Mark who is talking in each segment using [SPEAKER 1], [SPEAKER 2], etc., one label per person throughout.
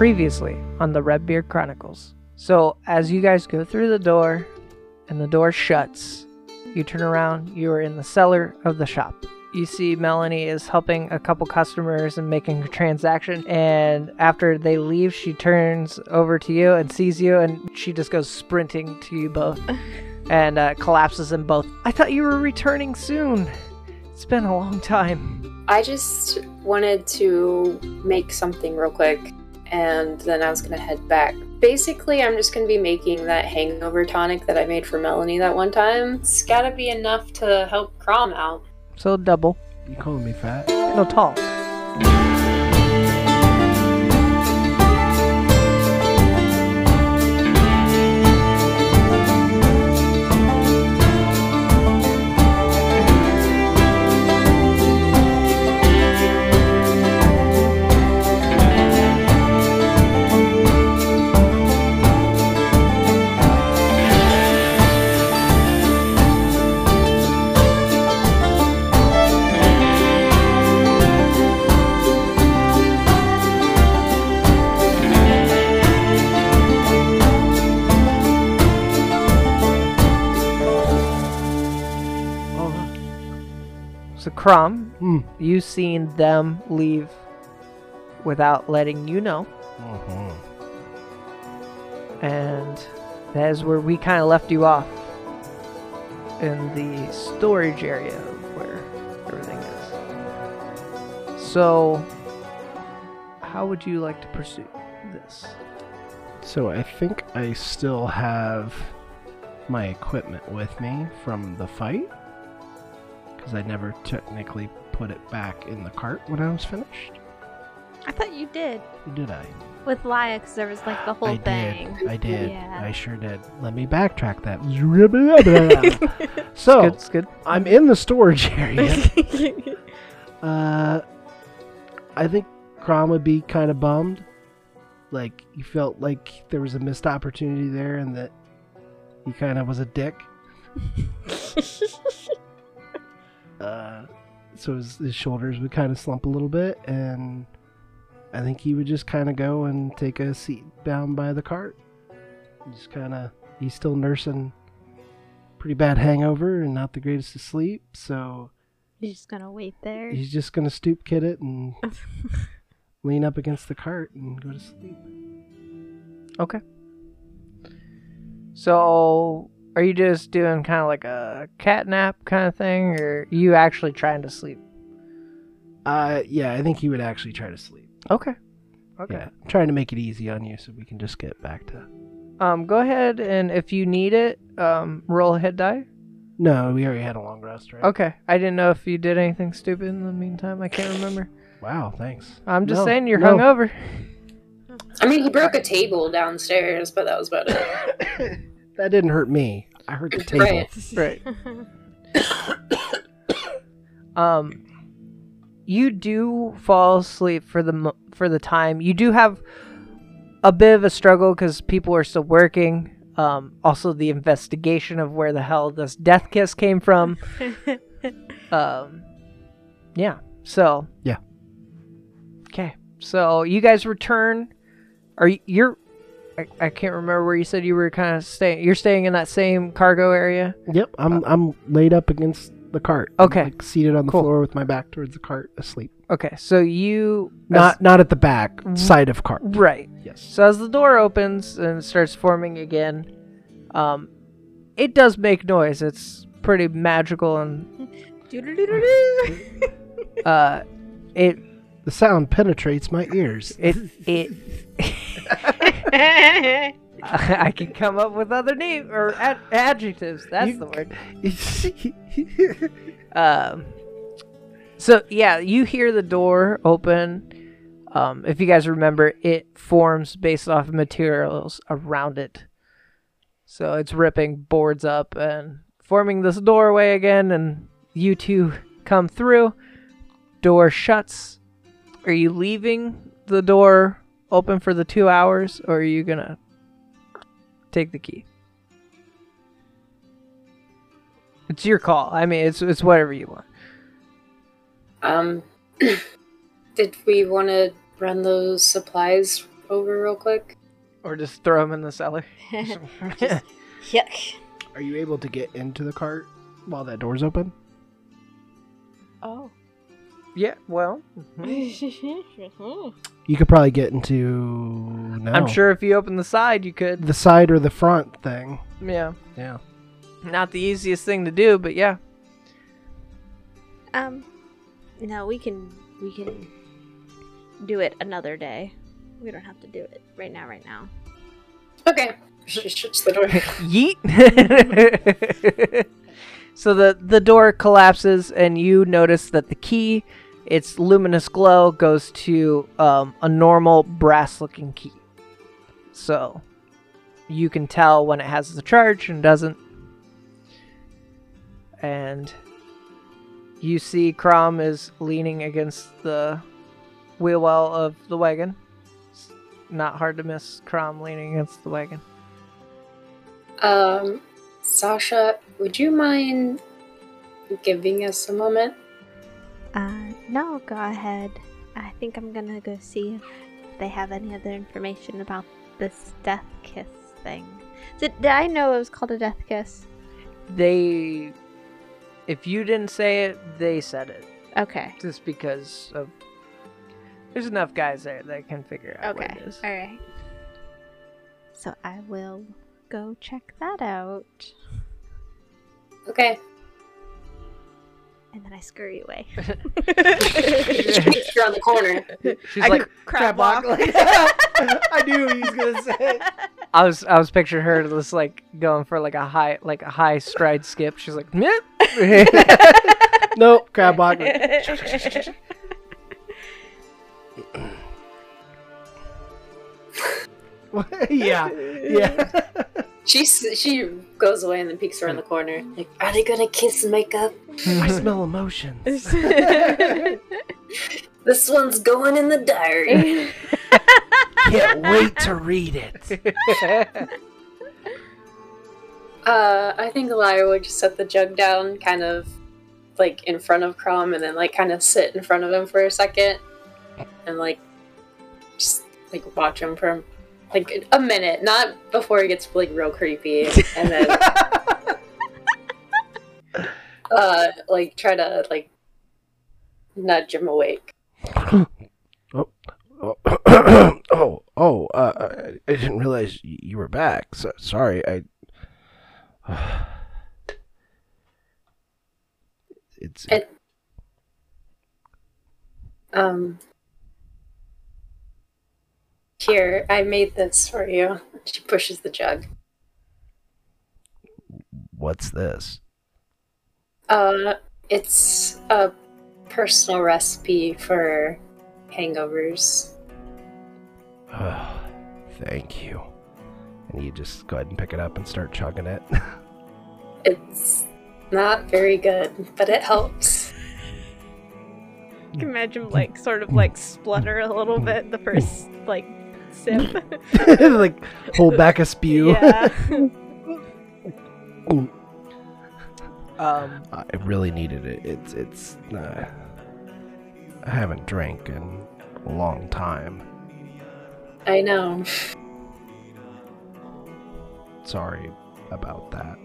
[SPEAKER 1] Previously on the Redbeard Chronicles. So, as you guys go through the door and the door shuts, you turn around, you are in the cellar of the shop. You see Melanie is helping a couple customers and making a transaction. And after they leave, she turns over to you and sees you, and she just goes sprinting to you both and uh, collapses in both. I thought you were returning soon. It's been a long time.
[SPEAKER 2] I just wanted to make something real quick and then I was gonna head back. Basically, I'm just gonna be making that hangover tonic that I made for Melanie that one time. It's gotta be enough to help Krom out.
[SPEAKER 1] So double.
[SPEAKER 3] You calling me fat?
[SPEAKER 1] No tall. So Krom,
[SPEAKER 3] hmm.
[SPEAKER 1] you seen them leave without letting you know.
[SPEAKER 3] Mhm.
[SPEAKER 1] and that is where we kind of left you off in the storage area where everything is. So, how would you like to pursue this?
[SPEAKER 3] So I think I still have my equipment with me from the fight. Because I never technically put it back in the cart when I was finished.
[SPEAKER 4] I thought you did
[SPEAKER 3] did I?
[SPEAKER 4] with Lia because there was like the whole
[SPEAKER 3] I
[SPEAKER 4] thing.
[SPEAKER 3] did. I did.
[SPEAKER 4] Yeah.
[SPEAKER 3] I sure did. Let me backtrack that. so
[SPEAKER 1] Good, it's good.
[SPEAKER 3] I'm in the storage area. Uh, I think Krom would be kind of bummed. Like he felt like there was a missed opportunity there, and that he kind of was a dick. Uh, so his, his shoulders would kind of slump a little bit, and I think he would just kind of go and take a seat down by the cart. Just kind of, he's still nursing pretty bad hangover and not the greatest of sleep, so
[SPEAKER 4] You're just gonna wait there.
[SPEAKER 3] he's just gonna stoop kid it and lean up against the cart and go to sleep.
[SPEAKER 1] Okay. So, are you just doing kind of like a cat nap kind of thing, or you actually trying to sleep?
[SPEAKER 3] Uh, yeah, I think he would actually try to sleep.
[SPEAKER 1] Okay. Okay.
[SPEAKER 3] Yeah, I'm trying to make it easy on you so we can just get back to.
[SPEAKER 1] Um, go ahead and if you need it, um, roll a hit die.
[SPEAKER 3] No, we already had a long rest, right?
[SPEAKER 1] Okay. I didn't know if you did anything stupid in the meantime. I can't remember.
[SPEAKER 3] Wow, thanks.
[SPEAKER 1] I'm just
[SPEAKER 3] No,
[SPEAKER 1] saying you're
[SPEAKER 3] no.
[SPEAKER 1] hungover.
[SPEAKER 2] I mean, he broke a table downstairs, but that was about it.
[SPEAKER 3] that didn't hurt me. I hurt the table.
[SPEAKER 2] Right.
[SPEAKER 1] Right. Um, you do fall asleep for the mo- for the time. You do have a bit of a struggle because people are still working. Um, also the investigation of where the hell this death kiss came from. Um, yeah. So.
[SPEAKER 3] Yeah.
[SPEAKER 1] Okay. So you guys return. Are you, you're? I, I can't remember where you said you were kind of staying. You're staying in that same cargo area.
[SPEAKER 3] Yep, I'm I'm laid up against the cart.
[SPEAKER 1] Uh, Okay.
[SPEAKER 3] like seated on the
[SPEAKER 1] Cool.
[SPEAKER 3] floor with my back towards the cart, asleep.
[SPEAKER 1] Okay. So you
[SPEAKER 3] Not not at the back side of cart.
[SPEAKER 1] right.
[SPEAKER 3] Yes.
[SPEAKER 1] So as the door opens and starts forming again, um, it does make noise. It's pretty magical and uh, it
[SPEAKER 3] The sound penetrates my ears.
[SPEAKER 1] it it. I can come up with other names or ad- adjectives. That's
[SPEAKER 3] You-
[SPEAKER 1] the word. Um, so yeah, you hear the door open. Um, if you guys remember, it forms based off of materials around it. So it's ripping boards up and forming this doorway again, and you two come through. Door shuts. Are you leaving the door open for the two hours, or are you gonna take the key? It's your call. I mean, it's it's whatever you want.
[SPEAKER 2] Um, did we want to run those supplies over real quick.
[SPEAKER 1] Or just throw them in the cellar.
[SPEAKER 4] Yuck.
[SPEAKER 3] Are you able to get into the cart while that door's open?
[SPEAKER 4] Oh.
[SPEAKER 1] Yeah, well. mhm.
[SPEAKER 3] You could probably get into. No.
[SPEAKER 1] I'm sure if you open the side, you could.
[SPEAKER 3] the side or the front thing.
[SPEAKER 1] Yeah.
[SPEAKER 3] Yeah.
[SPEAKER 1] Not the easiest thing to do, but yeah.
[SPEAKER 4] um, no, we can we can do it another day. We don't have to do it right now. Right now.
[SPEAKER 2] Okay. She shuts the door.
[SPEAKER 1] Yeet. so the the door collapses, and you notice that the key, its luminous glow, goes to um, a normal brass-looking key. So you can tell when it has the charge and doesn't. And you see Krom is leaning against the wheel well of the wagon. It's not hard to miss Krom leaning against the wagon.
[SPEAKER 2] Um, Sasha, would you mind giving us a moment?
[SPEAKER 4] Uh, no, go ahead. I think I'm gonna go see if they have any other information about this death kiss thing. Did, did I know it was called a death kiss?
[SPEAKER 1] they if you didn't say it they said it
[SPEAKER 4] Okay.
[SPEAKER 1] just because of there's enough guys there that can figure out
[SPEAKER 4] Okay.
[SPEAKER 1] what it is
[SPEAKER 4] All right. So I will go check that out,
[SPEAKER 2] Okay.
[SPEAKER 4] And then I scurry away.
[SPEAKER 2] You're on the corner.
[SPEAKER 1] she's like
[SPEAKER 4] crab walk.
[SPEAKER 3] I knew he was gonna say.
[SPEAKER 1] i was i was picturing her just like going for like a high like a high stride skip she's like "Meh."
[SPEAKER 3] Nope, crab walk. yeah, yeah.
[SPEAKER 2] She she goes away and then peeks around the corner. Like, are they gonna kiss and make up?
[SPEAKER 3] I smell emotions.
[SPEAKER 2] This one's going in the diary.
[SPEAKER 3] Can't wait to read it.
[SPEAKER 2] uh, I think Lyra would just set the jug down, kind of like in front of Krom, and then like kind of sit in front of him for a second, and like just like watch him for like a minute, not before it gets like real creepy, and then uh like try to like nudge him awake.
[SPEAKER 3] oh, oh, oh! Uh, I I didn't realize you were back. So, sorry, I. it's
[SPEAKER 2] It- Um. Here, I made this for you. She pushes the jug.
[SPEAKER 3] what's this?
[SPEAKER 2] Uh, it's a personal recipe for hangovers.
[SPEAKER 3] Thank you. And you just go ahead and pick it up and start chugging it.
[SPEAKER 2] It's not very good, but it helps.
[SPEAKER 4] can imagine like sort of like splutter a little bit the first like sip.
[SPEAKER 3] like hold back a spew.
[SPEAKER 4] yeah.
[SPEAKER 1] um
[SPEAKER 3] I really needed it. It's it's. Uh, I haven't drank in a long time.
[SPEAKER 2] I know.
[SPEAKER 3] Sorry about that.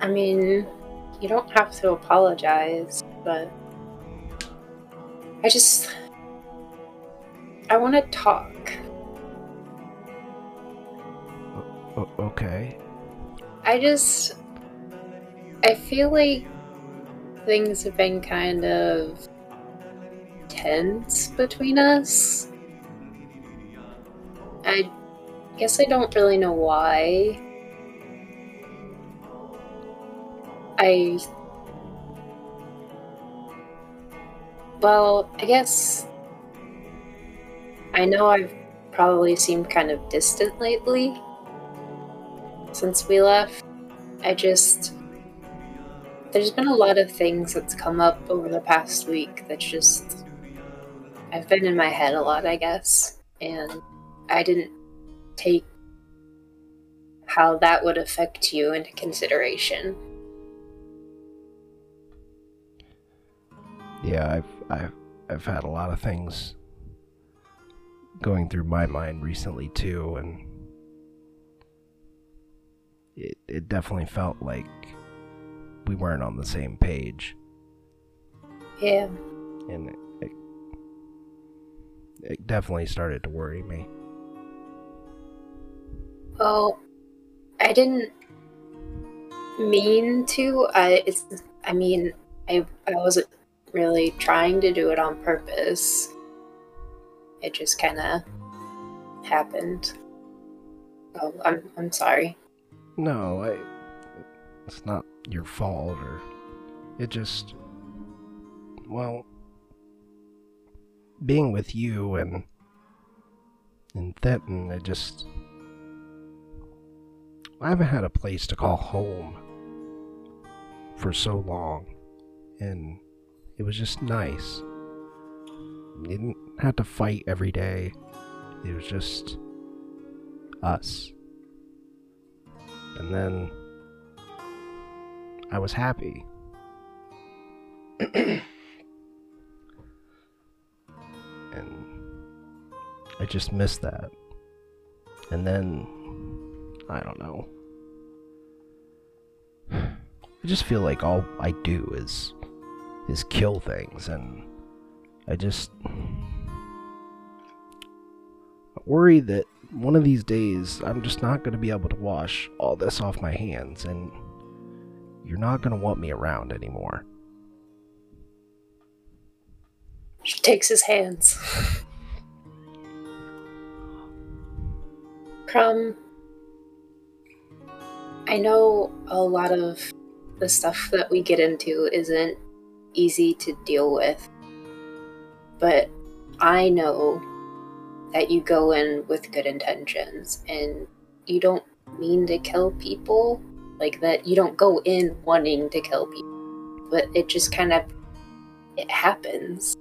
[SPEAKER 2] I mean, you don't have to apologize, but I just I want to talk.
[SPEAKER 3] O- okay.
[SPEAKER 2] I just I feel like things have been kind of tense between us. I guess I don't really know why. I Well, I guess I know I've probably seemed kind of distant lately since we left. I just there's been a lot of things that's come up over the past week that's just I've been in my head a lot, I guess, and I didn't take how that would affect you into consideration.
[SPEAKER 3] Yeah, I've I've I've had a lot of things going through my mind recently too, and it it definitely felt like we weren't on the same page,
[SPEAKER 2] Yeah.
[SPEAKER 3] and it, it, it definitely started to worry me.
[SPEAKER 2] Well, I didn't mean to. I it's. I mean, I I wasn't really trying to do it on purpose. It just kind of happened. Oh, I'm I'm sorry.
[SPEAKER 3] No, I. It's not your fault, or it just. Well, being with you and and Thetton, it just. I haven't had a place to call home for so long, and it was just nice. You didn't have to fight every day. It was just us. And then I was happy. and I just missed that. And then I don't know. I just feel like all I do is is kill things and I just worry that one of these days I'm just not going to be able to wash all this off my hands and you're not going to want me around anymore.
[SPEAKER 2] She takes his hands. Krom, I know a lot of the stuff that we get into isn't easy to deal with, but I know that you go in with good intentions and you don't mean to kill people. Like that, you don't go in wanting to kill people, but it just kind of it happens.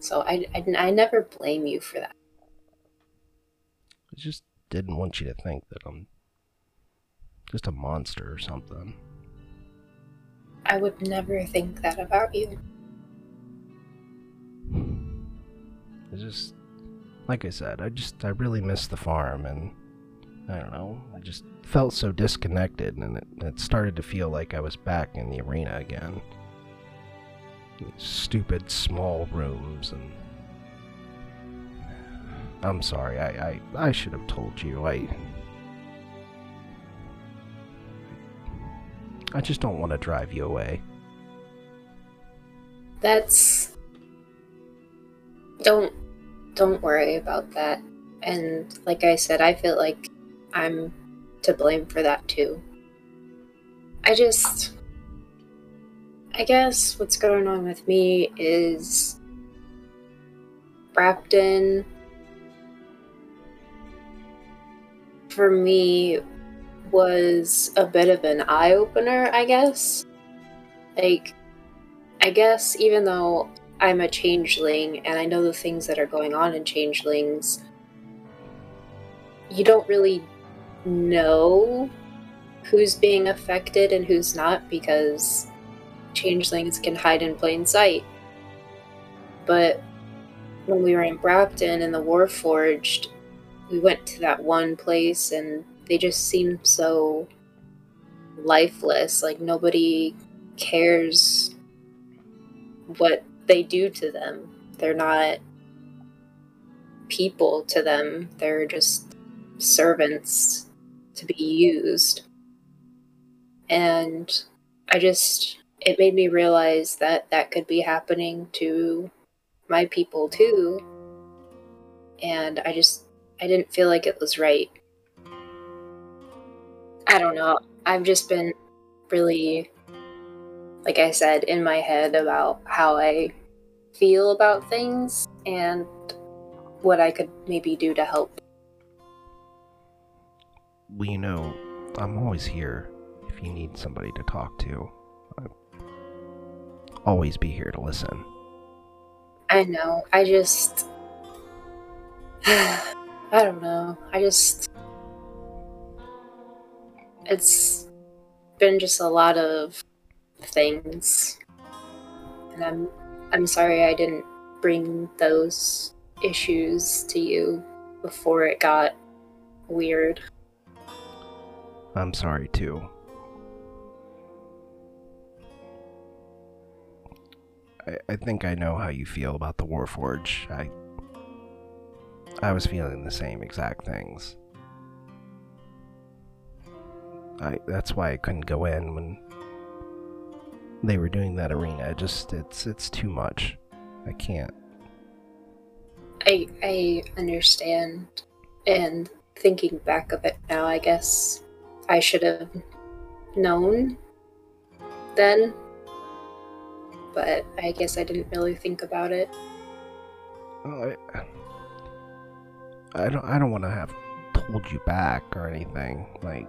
[SPEAKER 2] So I, I, I never blame you for that.
[SPEAKER 3] I just didn't want you to think that I'm just a monster or something.
[SPEAKER 2] I would never think that about you.
[SPEAKER 3] It's just like I said, I just I really miss the farm and I don't know, I just felt so disconnected and it, it started to feel like I was back in the arena again. Stupid small rooms and I'm sorry, I, I, I should have told you. I I just don't want to drive you away.
[SPEAKER 2] That's don't don't worry about that. And like I said, I feel like I'm to blame for that too. I just I guess what's going on with me is Brapton for me was a bit of an eye opener, I guess. Like I guess even though I'm a changeling and I know the things that are going on in changelings, you don't really know who's being affected and who's not because changelings can hide in plain sight. But when we were in Brapton and the Warforged, we went to that one place and they just seemed so lifeless. Like nobody cares what they do to them. They're not people to them, they're just servants to be used. And I just, it made me realize that that could be happening to my people too. And I just, I didn't feel like it was right. I don't know. I've just been really, like I said, in my head about how I feel about things and what I could maybe do to help.
[SPEAKER 3] Well, you know, I'm always here if you need somebody to talk to. I'll always be here to listen.
[SPEAKER 2] I know. I just. I don't know. I just. It's been just a lot of things. And I'm I'm sorry I didn't bring those issues to you before it got weird.
[SPEAKER 3] I'm sorry too. I, I think I know how you feel about the Warforge. I I was feeling the same exact things. I that's why I couldn't go in when they were doing that arena. It just it's it's too much. I can't.
[SPEAKER 2] I I understand and thinking back of it now, I guess I should have known then. But I guess I didn't really think about it.
[SPEAKER 3] Well, I, I don't I don't want to have told you back or anything. Like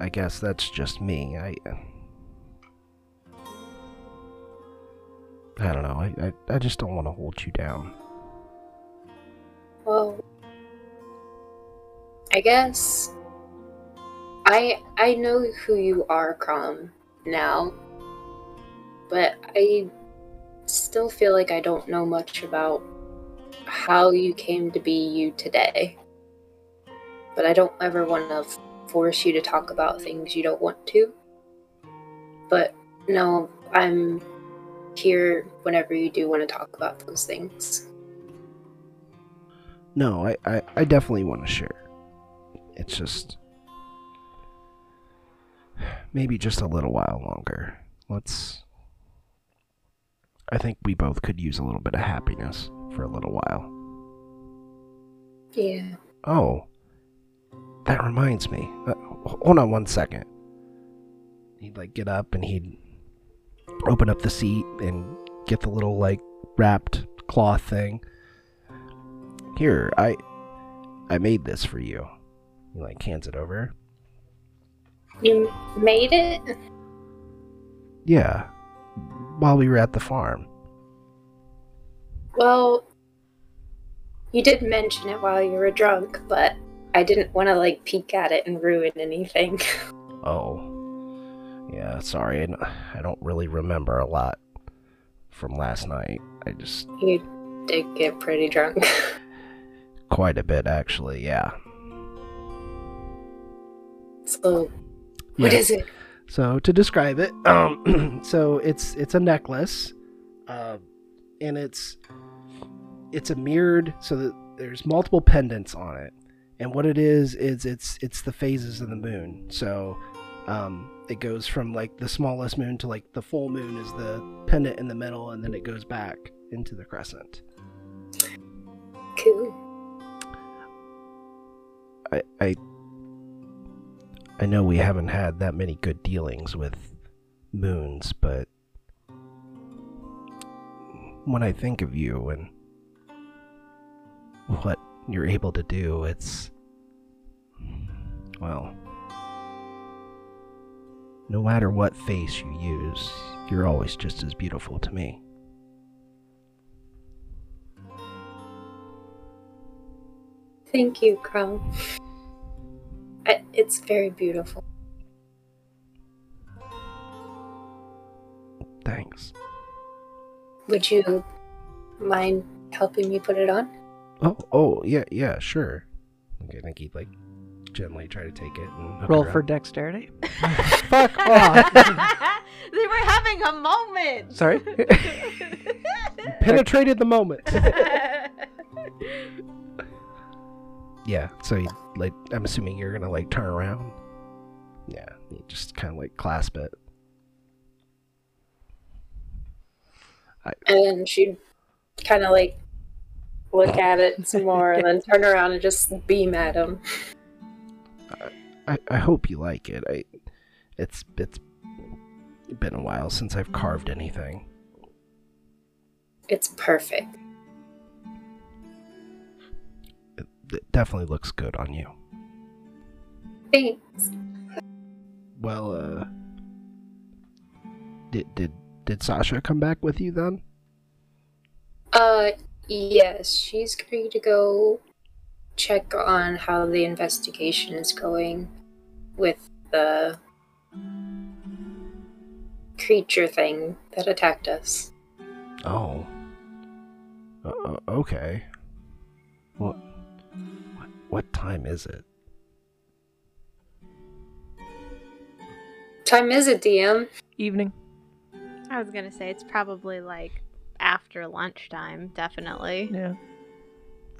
[SPEAKER 3] I guess that's just me. I I don't know. I I, I just don't want to hold you down.
[SPEAKER 2] Well, I guess I I know who you are, Krom, now. But I still feel like I don't know much about how you came to be you today. But I don't ever want to force you to talk about things you don't want to. But no, I'm here whenever you do want to talk about those things.
[SPEAKER 3] No, I, I, I definitely want to share. It's just maybe just a little while longer. Let's I think we both could use a little bit of happiness for a little while.
[SPEAKER 2] Yeah.
[SPEAKER 3] Oh, that reminds me. Uh, hold on one second. He'd like get up and he'd open up the seat and get the little like wrapped cloth thing. Here, I I made this for you. He like hands it over.
[SPEAKER 2] You made it?
[SPEAKER 3] Yeah, while we were at the farm.
[SPEAKER 2] Well, you did mention it while you were drunk, but I didn't want to like peek at it and ruin anything.
[SPEAKER 3] Oh, yeah. Sorry, I don't- really remember a lot from last night. I just
[SPEAKER 2] you did get pretty drunk.
[SPEAKER 3] quite a bit actually. Yeah.
[SPEAKER 2] so, what
[SPEAKER 3] Yeah.
[SPEAKER 2] is it?
[SPEAKER 3] So to describe it, um, so it's it's a necklace, uh, and it's it's a mirrored so that there's multiple pendants on it, and what it is is it's it's the phases of the moon. So um, it goes from like the smallest moon to like the full moon is the pendant in the middle, and then it goes back into the crescent.
[SPEAKER 2] Cool.
[SPEAKER 3] I I I know we haven't had that many good dealings with moons, but when I think of you and what you're able to do, it's well, no matter what face you use, you're always just as beautiful to me.
[SPEAKER 2] Thank you, Krom. I, it's very beautiful.
[SPEAKER 3] Thanks.
[SPEAKER 2] Would you mind helping me put it on?
[SPEAKER 3] Oh, oh, yeah, yeah, sure. Okay, I think he'd like gently try to take it and
[SPEAKER 1] Roll for
[SPEAKER 3] up.
[SPEAKER 1] dexterity.
[SPEAKER 3] Fuck off.
[SPEAKER 4] they were having a moment.
[SPEAKER 1] Sorry.
[SPEAKER 3] penetrated the moment. yeah, so you like I'm assuming you're gonna like turn around. Yeah, you just kind of like clasp it.
[SPEAKER 2] And then she'd kind of like look at it some more and then turn around and just beam at him.
[SPEAKER 3] I, I hope you like it. I it's it's been a while since I've carved anything.
[SPEAKER 2] It's perfect.
[SPEAKER 3] It, it definitely looks good on you.
[SPEAKER 2] Thanks.
[SPEAKER 3] Well, uh did did did Sasha come back with you then?
[SPEAKER 2] Uh, yes, she's going to go check on how the investigation is going with the creature thing that attacked us.
[SPEAKER 3] Oh. Uh, uh, okay. What, what? What time is it?
[SPEAKER 2] Time is it, DM?
[SPEAKER 1] Evening.
[SPEAKER 4] I was gonna say it's probably like after lunchtime, definitely.
[SPEAKER 1] Yeah.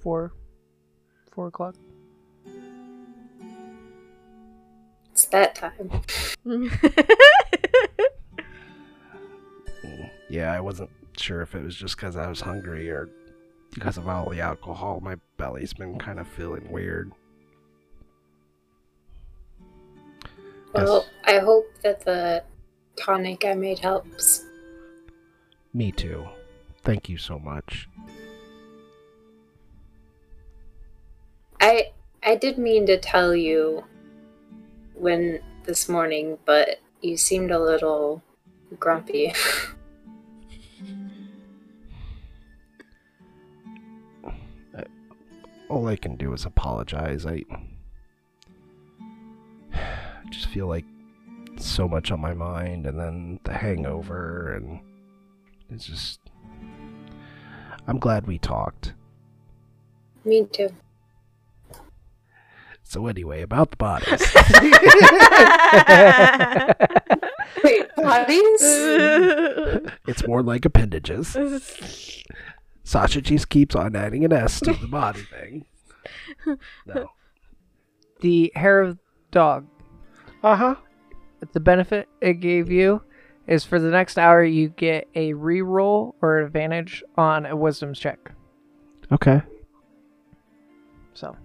[SPEAKER 1] Four. Four o'clock.
[SPEAKER 2] It's that time.
[SPEAKER 3] Yeah, I wasn't sure if it was just because I was hungry or because of all the alcohol. My belly's been kind of feeling weird.
[SPEAKER 2] Well, I hope that the tonic I made helps.
[SPEAKER 3] Me too. Thank you so much.
[SPEAKER 2] I did mean to tell you when this morning, but you seemed a little grumpy.
[SPEAKER 3] All I can do is apologize. I just feel like so much on my mind, and then the hangover, and it's just. I'm glad we talked.
[SPEAKER 2] Me too.
[SPEAKER 3] So, anyway, about the bodies.
[SPEAKER 2] Wait, bodies?
[SPEAKER 3] it's more like appendages. Sasha just keeps on adding an S to the body thing. No.
[SPEAKER 1] The hair of the dog.
[SPEAKER 3] Uh huh.
[SPEAKER 1] The benefit it gave you is for the next hour you get a reroll or advantage on a wisdom check.
[SPEAKER 3] Okay.
[SPEAKER 1] So,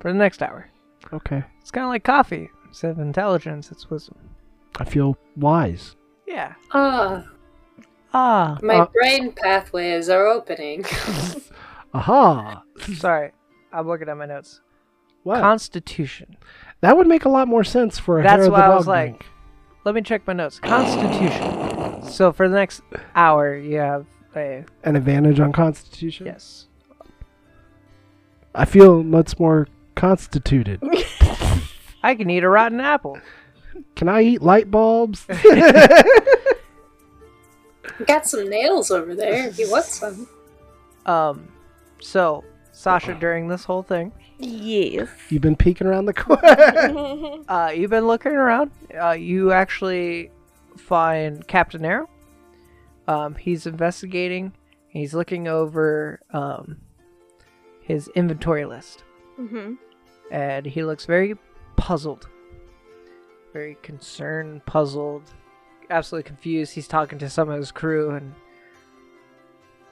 [SPEAKER 1] for the next hour,
[SPEAKER 3] Okay.
[SPEAKER 1] it's kind of like coffee. Instead of intelligence, it's wisdom.
[SPEAKER 3] I feel wise.
[SPEAKER 1] Yeah.
[SPEAKER 2] Ah,
[SPEAKER 1] Ah.
[SPEAKER 2] my
[SPEAKER 3] Uh,
[SPEAKER 2] brain pathways are opening.
[SPEAKER 3] Aha.
[SPEAKER 1] Sorry, I'm looking at my notes.
[SPEAKER 3] What?
[SPEAKER 1] Constitution.
[SPEAKER 3] that would make a lot more sense for a
[SPEAKER 1] That's
[SPEAKER 3] hair of the
[SPEAKER 1] why I
[SPEAKER 3] dog
[SPEAKER 1] was like-
[SPEAKER 3] drink.
[SPEAKER 1] Let me check my notes. Constitution. So for the next hour, you have a
[SPEAKER 3] an advantage on Constitution.
[SPEAKER 1] yes.
[SPEAKER 3] I feel much more constituted.
[SPEAKER 1] I can eat a rotten apple.
[SPEAKER 3] Can I eat light bulbs?
[SPEAKER 2] Got some nails over there if you want some.
[SPEAKER 1] Um, so Sasha, during this whole thing,
[SPEAKER 4] yes.
[SPEAKER 3] You've been peeking around the corner.
[SPEAKER 1] uh, you've been looking around. Uh, you actually find Captain Arrow. Um, he's investigating. He's looking over um, his inventory list,
[SPEAKER 4] hmm
[SPEAKER 1] and he looks very puzzled, very concerned, puzzled, absolutely confused. He's talking to some of his crew, and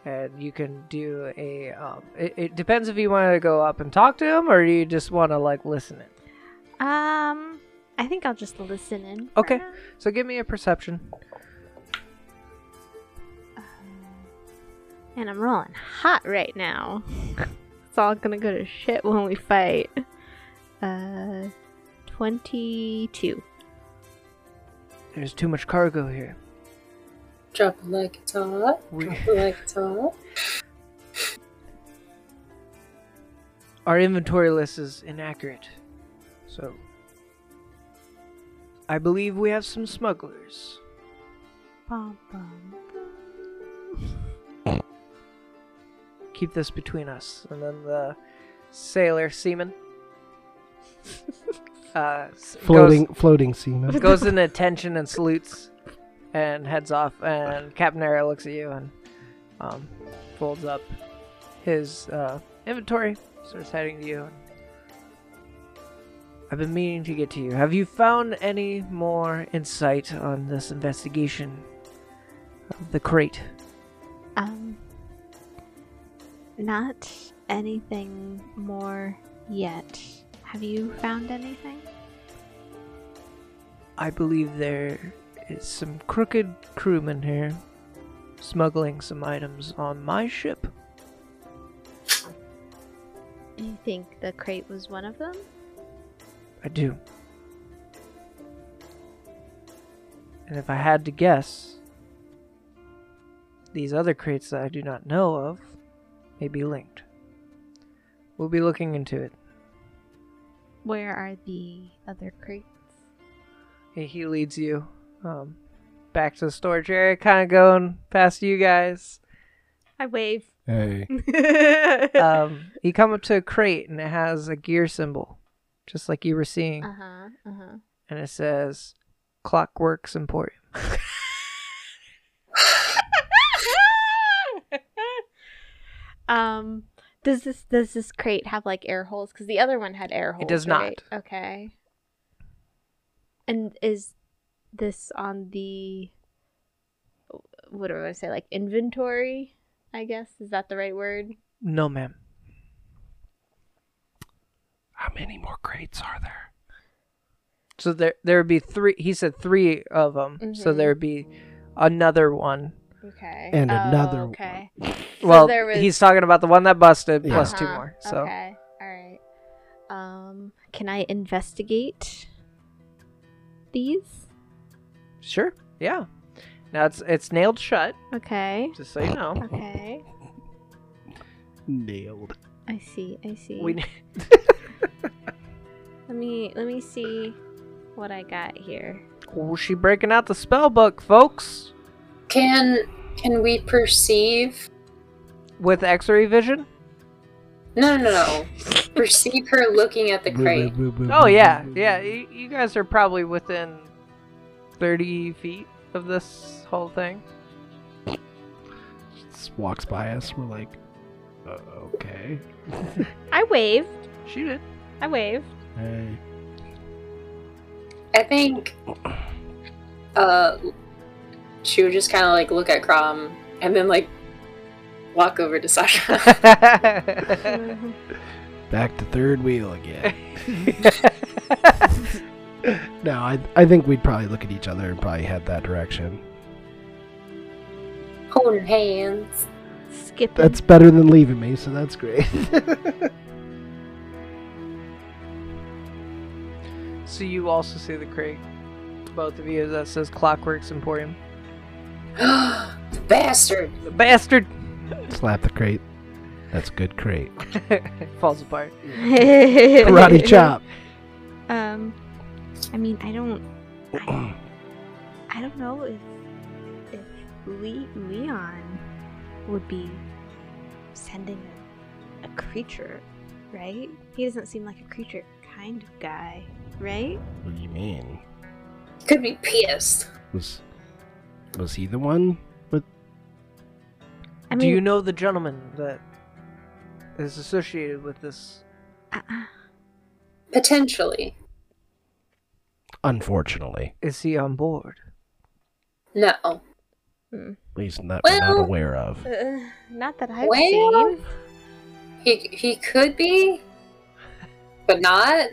[SPEAKER 1] and you can do a. Um, it, it depends if you want to go up and talk to him, or you just want to like listen it.
[SPEAKER 4] Um, I think I'll just listen in.
[SPEAKER 1] Okay. So give me a perception.
[SPEAKER 4] And I'm rolling hot right now. it's all gonna go to shit when we fight. Uh, 22.
[SPEAKER 1] There's too much cargo here.
[SPEAKER 2] Drop it like it's hot.
[SPEAKER 1] We,
[SPEAKER 2] Drop it like it's hot.
[SPEAKER 1] our inventory list is inaccurate. So, I believe we have some smugglers.
[SPEAKER 4] Bum, bum,
[SPEAKER 1] Keep this between us. And then the sailor seaman uh, s-
[SPEAKER 3] floating, floating semen.
[SPEAKER 1] goes, goes in attention and salutes and heads off. And Captain Arrow looks at you and um, folds up his uh, inventory, starts heading to you. I've been meaning to get to you. Have you found any more insight on this investigation of the crate?
[SPEAKER 4] Not anything more yet. Have you found anything?
[SPEAKER 1] I believe there is some crooked crewmen here smuggling some items on my ship.
[SPEAKER 4] You think the crate was one of them?
[SPEAKER 1] I do. And if I had to guess, these other crates that I do not know of may be linked. We'll be looking into it.
[SPEAKER 4] Where are the other crates?
[SPEAKER 1] He- He leads you um, back to the storage area, kind of going past you guys.
[SPEAKER 4] I wave.
[SPEAKER 3] Hey.
[SPEAKER 1] um, you come up to a crate and it has a gear symbol, just like you were seeing,
[SPEAKER 4] uh huh. Uh huh.
[SPEAKER 1] and it says Clockworks Emporium.
[SPEAKER 4] um, does this does this crate have like air holes? Because the other one had air holes.
[SPEAKER 1] It does
[SPEAKER 4] right? Okay. And is this on the what do I say? Like inventory? I guess is that the right word?
[SPEAKER 1] No, ma'am.
[SPEAKER 3] How many more crates are there?
[SPEAKER 1] So there, there would be three. He said three of them. So
[SPEAKER 4] Mhm.
[SPEAKER 1] there would be another one.
[SPEAKER 4] Okay.
[SPEAKER 3] And
[SPEAKER 4] Oh,
[SPEAKER 3] another
[SPEAKER 4] Okay. So
[SPEAKER 1] well,
[SPEAKER 4] there was-
[SPEAKER 1] he's talking about the one that busted
[SPEAKER 3] Yeah.
[SPEAKER 1] plus two
[SPEAKER 4] Uh-huh,
[SPEAKER 1] more. So
[SPEAKER 4] Okay. All right. Um, can I investigate these?
[SPEAKER 1] sure, yeah. Now it's it's nailed shut,
[SPEAKER 4] Okay.
[SPEAKER 1] just so you know.
[SPEAKER 4] Okay.
[SPEAKER 3] Nailed.
[SPEAKER 4] I see. I see.
[SPEAKER 1] We
[SPEAKER 4] Let me let me see what I got here.
[SPEAKER 1] oh, she breaking out the spell book, folks,
[SPEAKER 2] Can can we perceive?
[SPEAKER 1] with X-ray vision.
[SPEAKER 2] No, no, no, no. perceive her looking at the crate.
[SPEAKER 1] Oh yeah,
[SPEAKER 3] boo, boo.
[SPEAKER 1] yeah. You, you guys are probably within thirty feet of this whole thing.
[SPEAKER 3] Just walks by us. We're like, uh, okay.
[SPEAKER 4] I waved.
[SPEAKER 1] She did.
[SPEAKER 4] I waved.
[SPEAKER 3] Hey.
[SPEAKER 2] I think uh she would just kind of like look at Krom and then like walk over to Sasha.
[SPEAKER 3] Back to third wheel again. no, I I think we'd probably look at each other and probably head that direction.
[SPEAKER 2] Holding hands.
[SPEAKER 4] Skipping.
[SPEAKER 3] That's better than leaving me, so that's great.
[SPEAKER 1] so you also see the crate, both of you, that says Clockworks Emporium.
[SPEAKER 2] the bastard.
[SPEAKER 1] The bastard
[SPEAKER 3] Slap the crate. That's a good crate.
[SPEAKER 1] falls apart.
[SPEAKER 3] Karate chop.
[SPEAKER 4] Um, I mean, I don't, I, I don't know if if Le- Leon would be sending a, a creature, right? He doesn't seem like a creature kind of guy, right?
[SPEAKER 3] What do you mean?
[SPEAKER 2] Could be pissed.
[SPEAKER 3] Was was he the one with?
[SPEAKER 4] I
[SPEAKER 1] Do you know the gentleman that is associated with this?
[SPEAKER 4] uh,
[SPEAKER 2] Potentially.
[SPEAKER 3] Unfortunately,
[SPEAKER 1] Is he on board?
[SPEAKER 2] No.
[SPEAKER 3] at least not we're not aware of.
[SPEAKER 4] uh, not that I've
[SPEAKER 2] Well,
[SPEAKER 4] seen.
[SPEAKER 2] He he could be, but not.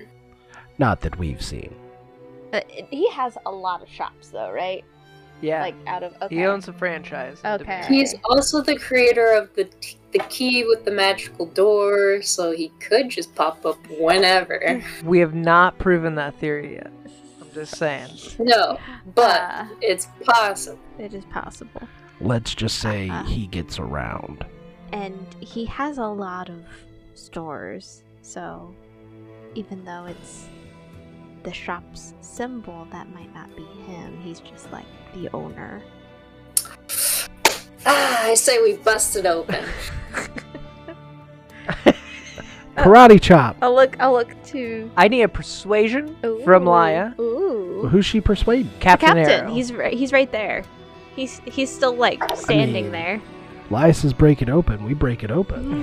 [SPEAKER 3] Not that we've seen.
[SPEAKER 4] Uh, he has a lot of shops, though, right?
[SPEAKER 1] Yeah.
[SPEAKER 4] Like out of okay.
[SPEAKER 1] He owns a franchise. in
[SPEAKER 4] Okay.
[SPEAKER 1] Demeter.
[SPEAKER 2] He's also the creator of the t- the key with the magical door, so he could just pop up whenever.
[SPEAKER 1] We have not proven that theory yet. I'm just saying.
[SPEAKER 2] No, but
[SPEAKER 4] Uh,
[SPEAKER 2] it's possible.
[SPEAKER 4] it is possible.
[SPEAKER 3] Let's just say
[SPEAKER 4] Uh-uh.
[SPEAKER 3] he gets around.
[SPEAKER 4] and he has a lot of stores so even though it's the shop's symbol that might not be him he's just like the owner
[SPEAKER 2] Ah, I say we bust it open.
[SPEAKER 3] Karate chop.
[SPEAKER 4] i'll look i'll look to
[SPEAKER 1] I need a persuasion from
[SPEAKER 4] Ooh,
[SPEAKER 1] Lia.
[SPEAKER 4] ooh
[SPEAKER 3] Who's she persuading?
[SPEAKER 1] Captain,
[SPEAKER 4] captain
[SPEAKER 1] Arrow.
[SPEAKER 4] he's right he's right there he's he's still like standing
[SPEAKER 3] mean-
[SPEAKER 4] there
[SPEAKER 3] Lias is break it open. We break it open.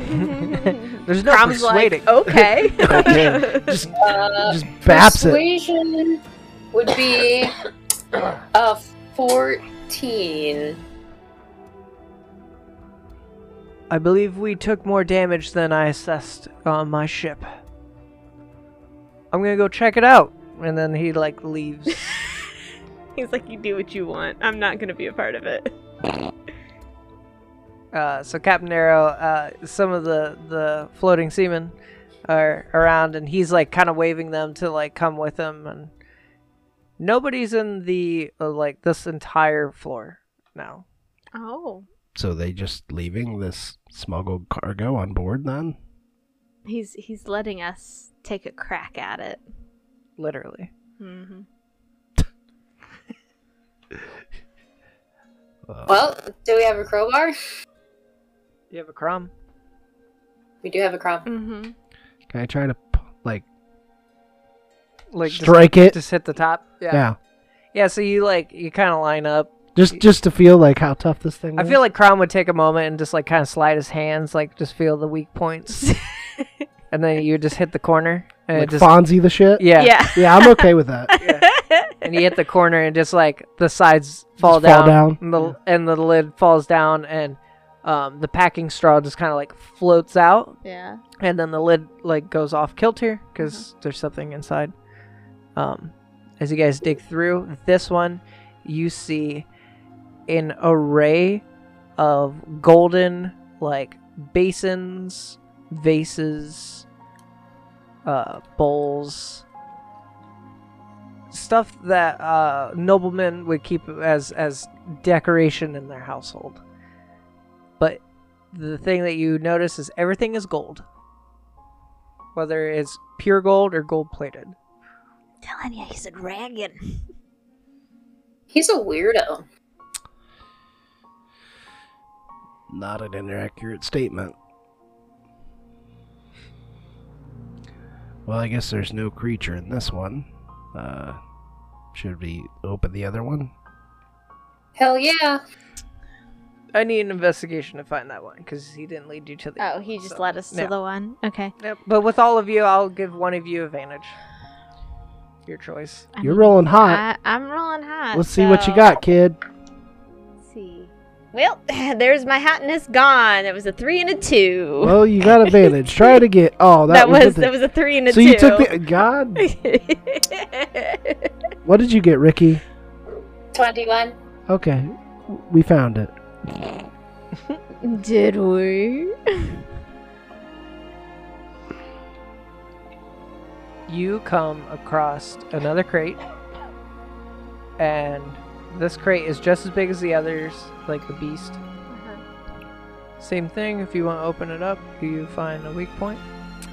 [SPEAKER 1] There's no
[SPEAKER 4] Krom's
[SPEAKER 1] persuading.
[SPEAKER 4] like okay
[SPEAKER 3] just,
[SPEAKER 2] Uh,
[SPEAKER 3] just baps it.
[SPEAKER 2] persuasion would be a fourteen.
[SPEAKER 1] I believe we took more damage than I assessed on my ship. I'm gonna go check it out. And then he like leaves.
[SPEAKER 4] he's like you do what you want i'm not gonna be a part of it
[SPEAKER 1] Uh, so Captain Arrow, uh, some of the the floating seamen are around, and he's like kind of waving them to like come with him, and nobody's in the uh, like this entire floor now.
[SPEAKER 4] oh
[SPEAKER 3] So they just leaving this smuggled cargo on board then?
[SPEAKER 4] he's he's letting us take a crack at it
[SPEAKER 1] Literally.
[SPEAKER 4] mm-hmm.
[SPEAKER 3] Uh,
[SPEAKER 2] Well, do we have a crowbar?
[SPEAKER 1] You have a crumb.
[SPEAKER 2] We do have a crumb.
[SPEAKER 4] Mm-hmm.
[SPEAKER 3] Can I try to p- like
[SPEAKER 1] Like just-
[SPEAKER 3] strike it?
[SPEAKER 1] Just hit the top. Yeah.
[SPEAKER 3] Yeah.
[SPEAKER 1] Yeah. So you like you kind of line up.
[SPEAKER 3] Just just to feel like how tough this thing
[SPEAKER 1] I
[SPEAKER 3] is.
[SPEAKER 1] feel like Krom would take a moment and just like kind of slide his hands, like just feel the weak points, and then you just hit the corner and
[SPEAKER 3] like
[SPEAKER 1] it just
[SPEAKER 3] Fonzie the shit.
[SPEAKER 1] yeah,
[SPEAKER 4] Yeah.
[SPEAKER 3] Yeah, I'm okay with that.
[SPEAKER 1] and you hit the corner and just like the sides fall
[SPEAKER 3] Just fall
[SPEAKER 1] down,
[SPEAKER 3] down.
[SPEAKER 1] And, the, and the lid falls down and um, the packing straw just kind of like floats out
[SPEAKER 4] Yeah.
[SPEAKER 1] and then the lid like goes off kilter because there's something inside. Um, as you guys dig through this one, you see an array of golden like basins, vases, uh, bowls, stuff that uh, noblemen would keep as as decoration in their household. But the thing that you notice is everything is gold whether it's pure gold or gold plated.
[SPEAKER 4] Telling you, he's a dragon.
[SPEAKER 2] He's a weirdo.
[SPEAKER 3] Not an inaccurate statement. Well, I guess there's no creature in this one. Uh, should we open the other one?
[SPEAKER 2] Hell yeah.
[SPEAKER 1] I need an investigation to find that one because he didn't lead you to the.
[SPEAKER 4] Oh, he just
[SPEAKER 1] so-
[SPEAKER 4] led us to
[SPEAKER 1] yeah.
[SPEAKER 4] the one. Okay.
[SPEAKER 1] Yep. But with all of you, I'll give one of you advantage. Your choice.
[SPEAKER 4] I
[SPEAKER 3] You're
[SPEAKER 4] mean,
[SPEAKER 3] rolling hot.
[SPEAKER 4] I, I'm rolling hot.
[SPEAKER 3] Let's see what you got, kid.
[SPEAKER 4] Let's see. Well, there's my hotness gone. It was a three and a two.
[SPEAKER 3] Well, you got advantage. Try to get. Oh, that,
[SPEAKER 4] that,
[SPEAKER 3] was,
[SPEAKER 4] was that was a three and a
[SPEAKER 3] So
[SPEAKER 4] two.
[SPEAKER 3] you took the God. What did you get, Ricky?
[SPEAKER 2] 21.
[SPEAKER 3] Okay, we found it.
[SPEAKER 4] Did we?
[SPEAKER 1] You come across another crate, and this crate is just as big as the others, like the beast. Same thing. If you want to open it up, do you find a weak point.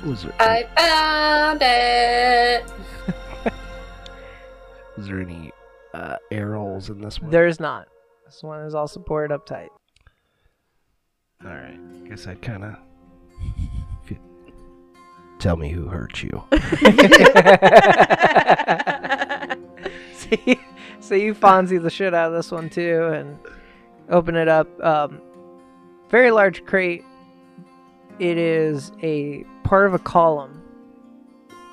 [SPEAKER 3] Was there
[SPEAKER 2] I found it!
[SPEAKER 3] is there any uh, air holes in this one?
[SPEAKER 1] There's not. This one is all supported up tight.
[SPEAKER 3] All right. Guess I'd kind of. Tell me who hurt you.
[SPEAKER 1] so, you, so you Fonzie the shit out of this one too, and open it up. Um, very large crate. It is a part of a column,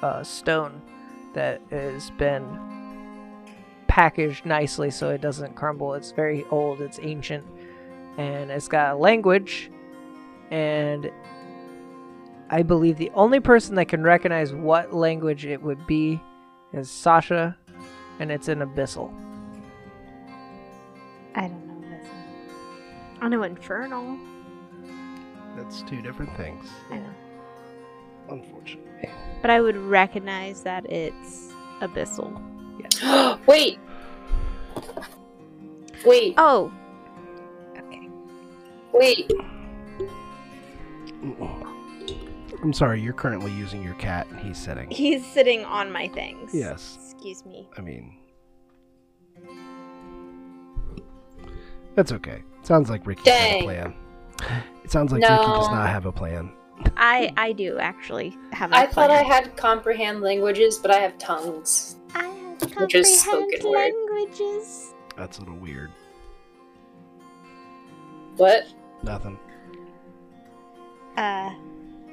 [SPEAKER 1] uh, stone that has been packaged nicely so it doesn't crumble. It's very old. It's ancient, and it's got a language, and I believe the only person that can recognize what language it would be is Sasha, and it's in Abyssal.
[SPEAKER 4] I don't know this. I know infernal.
[SPEAKER 3] That's two different things.
[SPEAKER 4] I know,
[SPEAKER 3] Unfortunately.
[SPEAKER 4] but I would recognize that it's abyssal. Yes.
[SPEAKER 2] Wait. Wait.
[SPEAKER 4] Oh. Okay.
[SPEAKER 2] Wait.
[SPEAKER 3] I'm sorry, you're currently using your cat and he's sitting.
[SPEAKER 4] He's sitting on my things.
[SPEAKER 3] Yes.
[SPEAKER 4] Excuse me.
[SPEAKER 3] I mean. That's okay. Sounds like Ricky has a
[SPEAKER 2] Dang.
[SPEAKER 3] plan. It sounds like Ricky does
[SPEAKER 2] No.
[SPEAKER 3] not have a plan.
[SPEAKER 4] I I do actually have. a
[SPEAKER 2] I thought I
[SPEAKER 4] plan.
[SPEAKER 2] had comprehend languages, but I have tongues.
[SPEAKER 4] I have
[SPEAKER 2] Which is
[SPEAKER 4] comprehend
[SPEAKER 2] spoken word.
[SPEAKER 4] languages.
[SPEAKER 3] That's a little weird.
[SPEAKER 2] What?
[SPEAKER 3] Nothing.
[SPEAKER 4] Uh,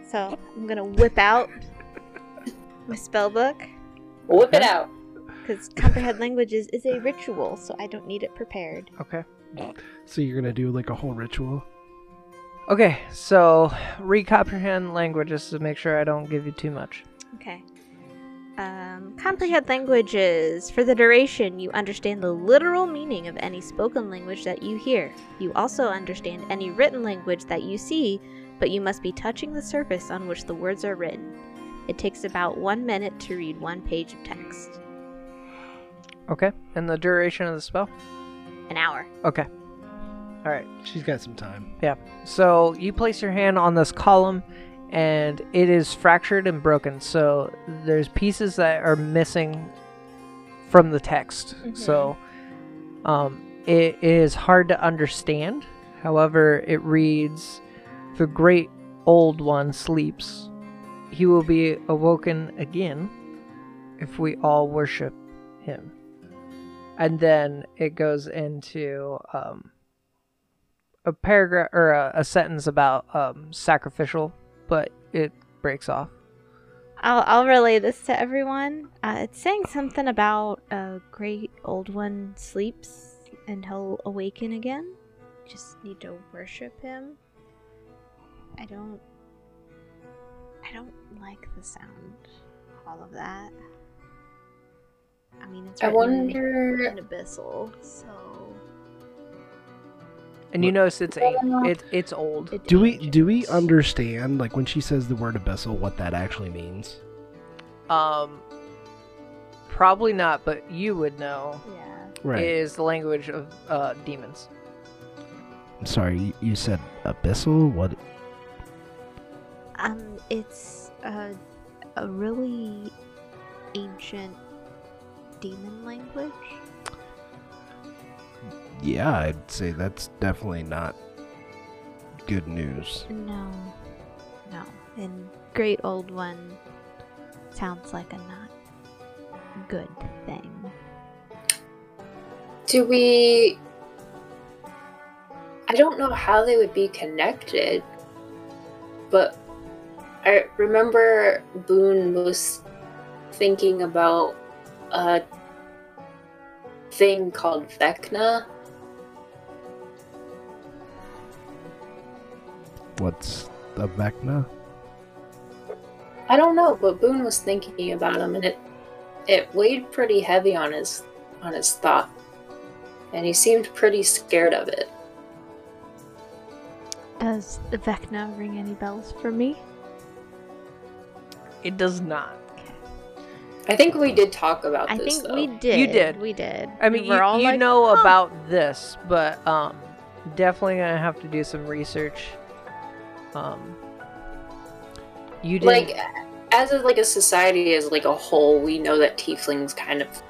[SPEAKER 4] so I'm gonna whip out my spell book
[SPEAKER 2] Whip it out.
[SPEAKER 4] because comprehend languages is a ritual, so I don't need it prepared.
[SPEAKER 1] Okay.
[SPEAKER 3] So you're gonna do like a whole ritual?
[SPEAKER 1] Okay, so recomprehend languages to make sure I don't give you too much.
[SPEAKER 4] Okay. Um, comprehend languages. For the duration, you understand the literal meaning of any spoken language that you hear. You also understand any written language that you see, but you must be touching the surface on which the words are written. It takes about one minute to read one page of text.
[SPEAKER 1] Okay, and the duration of the spell?
[SPEAKER 4] An hour.
[SPEAKER 1] Okay. All right.
[SPEAKER 3] She's got some time. Yeah.
[SPEAKER 1] So you place your hand on this column, and it is fractured and broken. So there's pieces that are missing from the text. So um, it is hard to understand. However, it reads the great old one sleeps, he will be awoken again if we all worship him. And then it goes into um, a paragraph or a, a sentence about um, sacrificial, but it breaks off.
[SPEAKER 4] I'll I'll relay this to everyone. Uh, it's saying something about a great old one sleeps and he'll awaken again. Just need to worship him. I don't. I don't like the sound. All of that. I mean, it's
[SPEAKER 2] I wonder.
[SPEAKER 4] in abyssal, so
[SPEAKER 1] And you
[SPEAKER 3] What-
[SPEAKER 1] notice it's a, it, it's old.
[SPEAKER 4] it's
[SPEAKER 3] Do we do we understand like when she says the word abyssal what that actually means?
[SPEAKER 1] Um, probably not, but you would know.
[SPEAKER 4] Yeah.
[SPEAKER 3] Right.
[SPEAKER 1] Is the language of uh, demons.
[SPEAKER 3] I'm sorry, you, you said abyssal? What?
[SPEAKER 4] Um, it's a a really ancient demon language.
[SPEAKER 3] Yeah, I'd say that's definitely not good news.
[SPEAKER 4] No, no. And Great Old One sounds like a not good thing.
[SPEAKER 2] Do we. I don't know how they would be connected, but I remember Boone was thinking about a thing called Vecna.
[SPEAKER 3] What's the Vecna?
[SPEAKER 2] I don't know, but Boone was thinking about him, and it it weighed pretty heavy on his on his thought, and he seemed pretty scared of it.
[SPEAKER 4] Does the Vecna ring any bells for me?
[SPEAKER 1] It does not.
[SPEAKER 2] I think we did talk about
[SPEAKER 4] I
[SPEAKER 2] this.
[SPEAKER 4] think
[SPEAKER 2] though.
[SPEAKER 4] we did.
[SPEAKER 1] You did.
[SPEAKER 4] We did.
[SPEAKER 1] I mean,
[SPEAKER 4] We
[SPEAKER 1] you,
[SPEAKER 4] all
[SPEAKER 1] you
[SPEAKER 4] like,
[SPEAKER 1] know
[SPEAKER 4] "Huh."
[SPEAKER 1] about this, but um, definitely gonna have to do some research. Um, you did
[SPEAKER 2] like as a, like a society as like a whole we know that tieflings kind of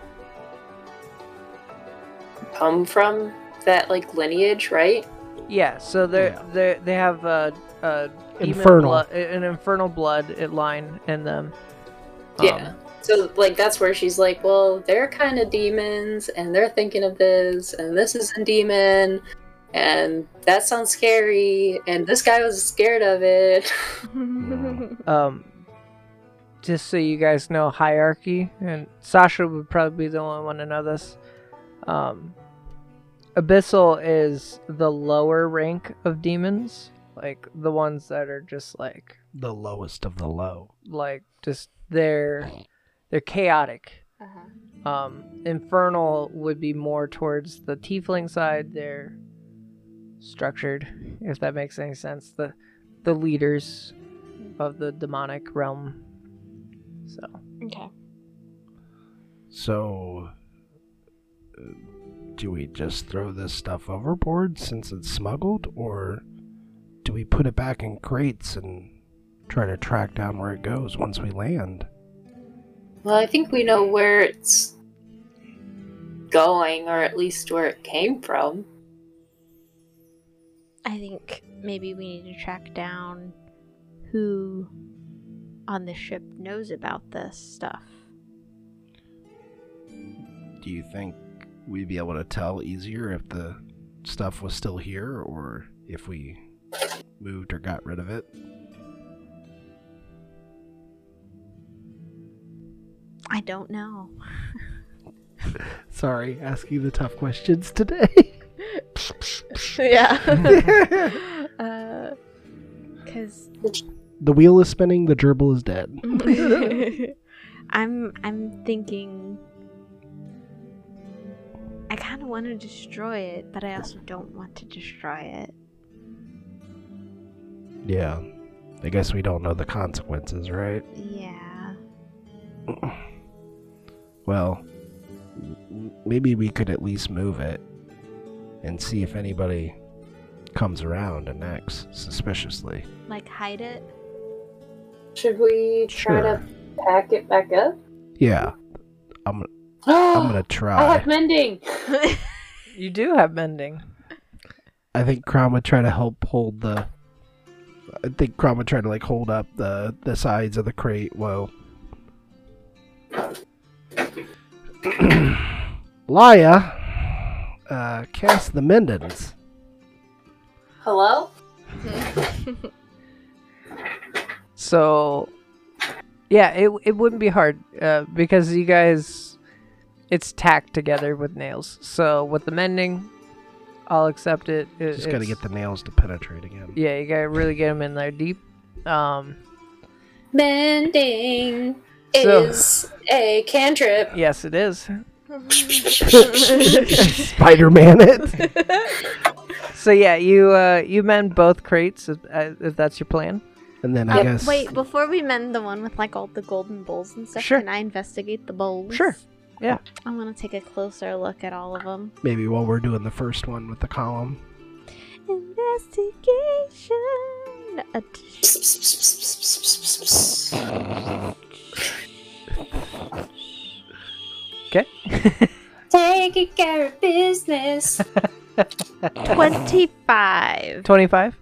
[SPEAKER 2] come from that like lineage right
[SPEAKER 1] yeah. So they
[SPEAKER 3] Yeah.
[SPEAKER 1] they they have a, a
[SPEAKER 3] Infernal.
[SPEAKER 1] blood, an infernal blood line in them.
[SPEAKER 2] Yeah.
[SPEAKER 1] Um,
[SPEAKER 2] so like that's where she's like well they're kind of demons and they're thinking of this and this is a demon and that sounds scary and this guy was scared of it
[SPEAKER 1] um, just so you guys know hierarchy, and Sasha would probably be the only one to know this. Um, Abyssal is the lower rank of demons, like the ones that are just like
[SPEAKER 3] The lowest of the low.
[SPEAKER 1] like just they're they're chaotic.
[SPEAKER 4] Uh-huh.
[SPEAKER 1] Um, Infernal would be more towards the tiefling side. They're structured, if that makes any sense. The the leaders of the demonic realm. So
[SPEAKER 4] Okay.
[SPEAKER 3] So, uh, do we just throw this stuff overboard since it's smuggled, or do we put it back in crates and try to track down where it goes once we land?
[SPEAKER 2] well i think we know where it's going or at least where it came from
[SPEAKER 4] I think maybe we need to track down who on the ship knows about this stuff.
[SPEAKER 3] Do you think we'd be able to tell easier if the stuff was still here, or if we moved or got rid of it?
[SPEAKER 4] I don't know.
[SPEAKER 3] Sorry, asking the tough questions today.
[SPEAKER 4] yeah. uh, cause
[SPEAKER 3] the wheel is spinning, the gerbil is dead.
[SPEAKER 4] I'm I'm thinking I kind of want to destroy it, but I also don't want to destroy it.
[SPEAKER 3] Yeah. I guess we don't know the consequences, right?
[SPEAKER 4] Yeah.
[SPEAKER 3] Well, maybe we could at least move it and see if anybody comes around and acts suspiciously.
[SPEAKER 4] Like hide it.
[SPEAKER 2] should we try
[SPEAKER 3] Sure.
[SPEAKER 2] to pack it back up
[SPEAKER 3] Yeah, I'm I'm gonna try.
[SPEAKER 2] i have mending
[SPEAKER 1] you do have mending.
[SPEAKER 3] I think Krom would try to help hold the I think Krom would try to like hold up the the sides of the crate. Whoa. Lia, uh, cast the Mendens.
[SPEAKER 2] Hello?
[SPEAKER 1] So, yeah, it it wouldn't be hard uh, because you guys, it's tacked together with nails. So with the mending, I'll accept it. it
[SPEAKER 3] Just got to get the nails to penetrate again.
[SPEAKER 1] Yeah, you gotta really get them in there deep. Um,
[SPEAKER 2] Mending
[SPEAKER 1] So-
[SPEAKER 2] is a cantrip.
[SPEAKER 1] yes, it is.
[SPEAKER 3] Spider Man it.
[SPEAKER 1] So yeah, you uh, you mend both crates if, uh, if that's your plan.
[SPEAKER 3] And then I
[SPEAKER 4] Uh,
[SPEAKER 3] guess.
[SPEAKER 4] Wait, before we mend the one with like all the golden bowls and stuff,
[SPEAKER 1] Sure.
[SPEAKER 4] can I investigate the bowls?
[SPEAKER 1] Sure. Yeah.
[SPEAKER 4] I want to take a closer look at all of them.
[SPEAKER 3] Maybe while we're doing the first one with the column.
[SPEAKER 4] Investigation.
[SPEAKER 2] Taking care of business.
[SPEAKER 4] 25.
[SPEAKER 1] 25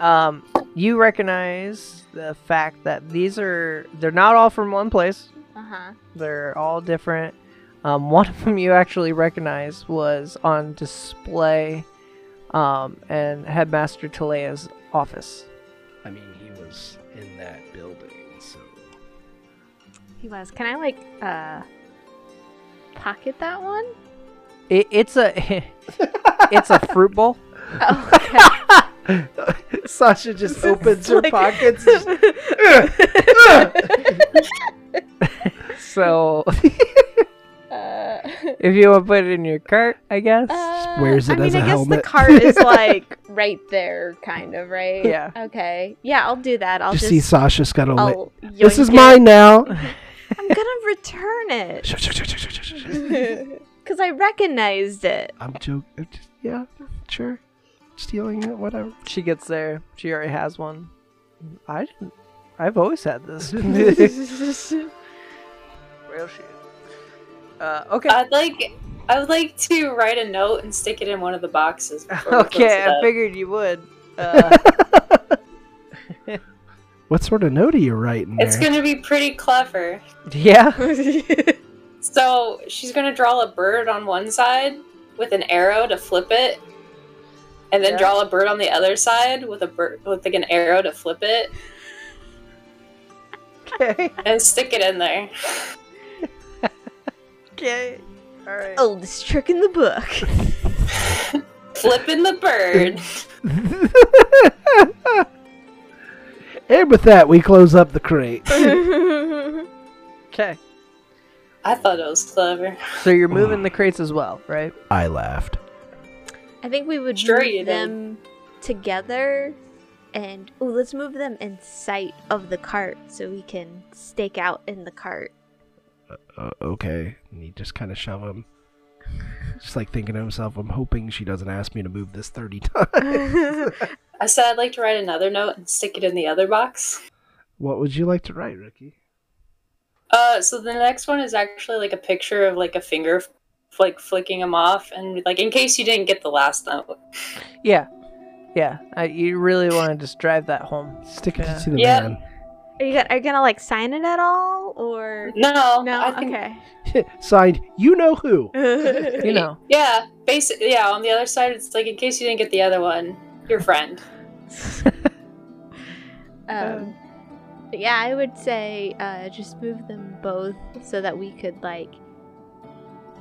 [SPEAKER 1] um you recognize the fact that these are they're not all from one place
[SPEAKER 4] Uh huh.
[SPEAKER 1] they're all different um one of them you actually recognize was on display um and headmaster Talea's office
[SPEAKER 3] I mean, he was in that building, so.
[SPEAKER 4] He was. Can I like uh pocket that one?
[SPEAKER 1] it, it's a it's a fruit bowl
[SPEAKER 4] Oh, okay.
[SPEAKER 3] Sasha just opens her
[SPEAKER 1] like-
[SPEAKER 3] pockets.
[SPEAKER 1] so
[SPEAKER 4] Uh,
[SPEAKER 1] if you want to put it in your cart i guess
[SPEAKER 4] uh,
[SPEAKER 3] wears it
[SPEAKER 4] I mean,
[SPEAKER 3] as a
[SPEAKER 4] I guess the cart is like right there, kind of, right?
[SPEAKER 1] Yeah.
[SPEAKER 4] Okay. Yeah, I'll do that. I'll
[SPEAKER 3] Just
[SPEAKER 4] just.
[SPEAKER 3] see Sasha's got a. Li- this is
[SPEAKER 4] it.
[SPEAKER 3] mine now.
[SPEAKER 4] I'm gonna return it because I recognized it.
[SPEAKER 3] I'm joking. Yeah, sure. Stealing it, whatever.
[SPEAKER 1] she gets there she already has one i didn't i've always had this Real shit. Uh, okay.
[SPEAKER 2] I'd like I would like to write a note and stick it in one of the boxes. before
[SPEAKER 1] okay, I figured you would. Uh,
[SPEAKER 3] What sort of note are you writing there?
[SPEAKER 2] It's gonna be pretty clever.
[SPEAKER 1] yeah.
[SPEAKER 2] So she's gonna draw a bird on one side with an arrow to flip it, and then
[SPEAKER 1] Yeah.
[SPEAKER 2] draw a bird on the other side with a bird with like an arrow to flip it,
[SPEAKER 1] Okay.
[SPEAKER 2] and stick it in there.
[SPEAKER 1] Okay. All right.
[SPEAKER 4] Oldest trick in the book.
[SPEAKER 2] Flipping the bird.
[SPEAKER 3] And with that, we close up the crate.
[SPEAKER 1] Okay.
[SPEAKER 2] I thought it was clever.
[SPEAKER 1] So you're moving the crates as well, right?
[SPEAKER 3] I laughed.
[SPEAKER 4] I think we would
[SPEAKER 2] Sure
[SPEAKER 4] move
[SPEAKER 2] you did.
[SPEAKER 4] them together, and oh, let's move them in sight of the cart so we can stake out in the cart.
[SPEAKER 3] Uh, okay. And he just kind of shove him. Just like thinking to himself, I'm hoping she doesn't ask me to move this 30 times.
[SPEAKER 2] I said I'd like to write another note and stick it in the other box.
[SPEAKER 3] what would you like to write, Ricky?
[SPEAKER 2] Uh, so the next one is actually like a picture of like a finger, f- like flicking them off, and like in case you didn't get the last note.
[SPEAKER 1] Yeah. Yeah. I, you really want to just drive that home.
[SPEAKER 3] Stick it
[SPEAKER 1] Yeah.
[SPEAKER 3] to the
[SPEAKER 2] Yeah.
[SPEAKER 3] man.
[SPEAKER 4] Are you gonna, are you gonna like sign it at all, or
[SPEAKER 2] No,
[SPEAKER 4] no?
[SPEAKER 2] I think,
[SPEAKER 4] Okay.
[SPEAKER 3] Signed, you know who.
[SPEAKER 1] You know.
[SPEAKER 2] Yeah, basically, yeah. On the other side, it's like in case you didn't get the other one, your friend.
[SPEAKER 4] Um, but yeah, I would say uh, just move them both so that we could like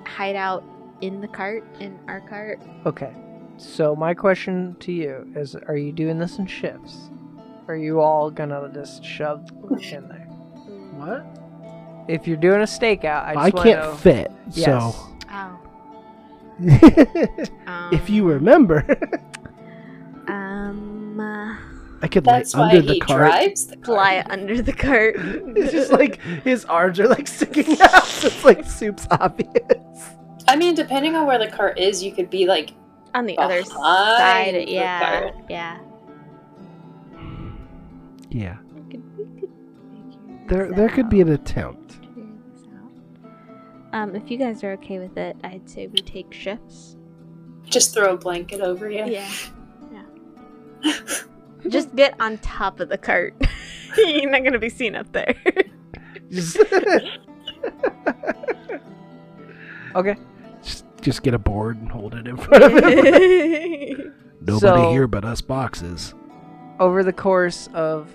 [SPEAKER 4] hide out in the cart in our cart.
[SPEAKER 1] Okay. So my question to you is: Are you doing this in shifts? Are you all gonna just shove in there?
[SPEAKER 3] What?
[SPEAKER 1] If you're doing a stakeout, I
[SPEAKER 3] I,
[SPEAKER 1] just want
[SPEAKER 3] can't
[SPEAKER 1] know.
[SPEAKER 3] fit,
[SPEAKER 1] Yes.
[SPEAKER 3] so.
[SPEAKER 4] Oh.
[SPEAKER 3] if you
[SPEAKER 4] Um,
[SPEAKER 3] remember,
[SPEAKER 4] um,
[SPEAKER 3] I could lay
[SPEAKER 2] That's why
[SPEAKER 3] under the
[SPEAKER 2] he
[SPEAKER 3] cart.
[SPEAKER 2] drives the car.
[SPEAKER 4] fly under the cart.
[SPEAKER 3] It's just like his arms are like sticking out. So it's like soup's obvious.
[SPEAKER 2] I mean, depending on where the cart is, you could be like
[SPEAKER 4] on the other side.
[SPEAKER 2] the
[SPEAKER 4] Yeah,
[SPEAKER 2] cart.
[SPEAKER 4] yeah.
[SPEAKER 3] Yeah,
[SPEAKER 4] We could, we could figure
[SPEAKER 3] there
[SPEAKER 4] this
[SPEAKER 3] there could be an attempt.
[SPEAKER 4] Figure this out. Um, if you guys are okay with it, I'd say we take shifts.
[SPEAKER 2] Just throw a blanket over you.
[SPEAKER 4] Yeah. Just get on top of the cart. You're not gonna be seen up there.
[SPEAKER 1] Okay.
[SPEAKER 3] just, just get a board and hold it in front of him. Nobody
[SPEAKER 1] So-
[SPEAKER 3] here but us boxes.
[SPEAKER 1] Over the course of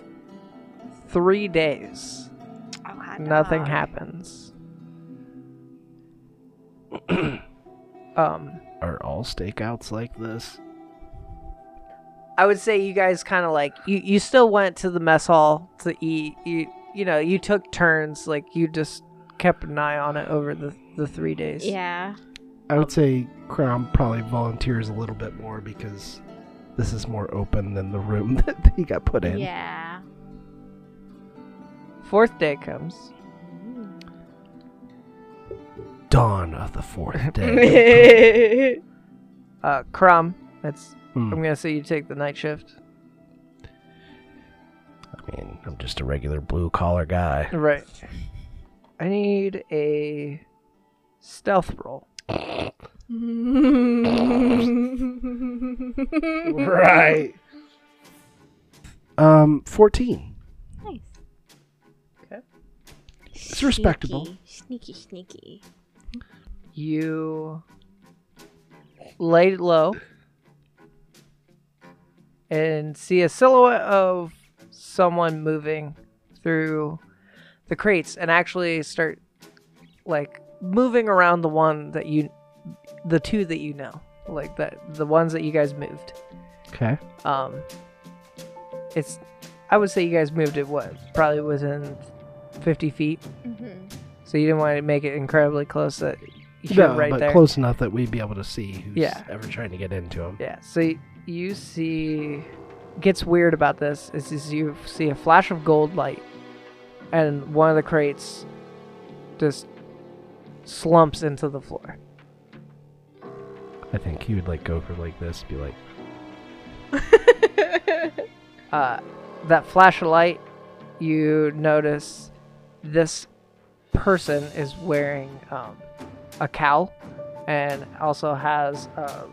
[SPEAKER 1] three days,
[SPEAKER 4] Oh,
[SPEAKER 1] nothing
[SPEAKER 4] dog.
[SPEAKER 1] happens. um,
[SPEAKER 3] Are all stakeouts like this?
[SPEAKER 1] I would say you guys kind of like you. You still went to the mess hall to eat. You you know you took turns. Like you just kept an eye on it over the the three days.
[SPEAKER 4] Yeah.
[SPEAKER 3] I would say Krom probably volunteers a little bit more because this is more open than the room that he got put in.
[SPEAKER 4] Yeah.
[SPEAKER 1] Fourth day comes.
[SPEAKER 3] Dawn of the fourth day.
[SPEAKER 1] Uh, Krom. That's.
[SPEAKER 3] Hmm.
[SPEAKER 1] I'm gonna say you take the night shift.
[SPEAKER 3] I mean, I'm just a regular blue collar guy.
[SPEAKER 1] Right. I need a stealth roll.
[SPEAKER 3] right. Um, 14.
[SPEAKER 4] Nice.
[SPEAKER 1] Okay.
[SPEAKER 3] It's respectable.
[SPEAKER 4] Sneaky, sneaky. sneaky.
[SPEAKER 1] You lay low and see a silhouette of someone moving through the crates and actually start like moving around the one that you the two that you know like that the ones that you guys moved
[SPEAKER 3] Okay.
[SPEAKER 1] um it's i would say you guys moved it what probably within 50 feet
[SPEAKER 4] Mm-hmm.
[SPEAKER 1] so you didn't want to make it incredibly close that you're
[SPEAKER 3] No,
[SPEAKER 1] right
[SPEAKER 3] but
[SPEAKER 1] there
[SPEAKER 3] close enough that we'd be able to see who's
[SPEAKER 1] Yeah.
[SPEAKER 3] ever trying to get into him.
[SPEAKER 1] Yeah. So y- you see, gets weird about this is, is you see a flash of gold light, and one of the crates just slumps into the floor.
[SPEAKER 3] I think he would like go for like this, be like,
[SPEAKER 1] Uh, that flash of light, you notice this person is wearing um, a cowl, and also has um,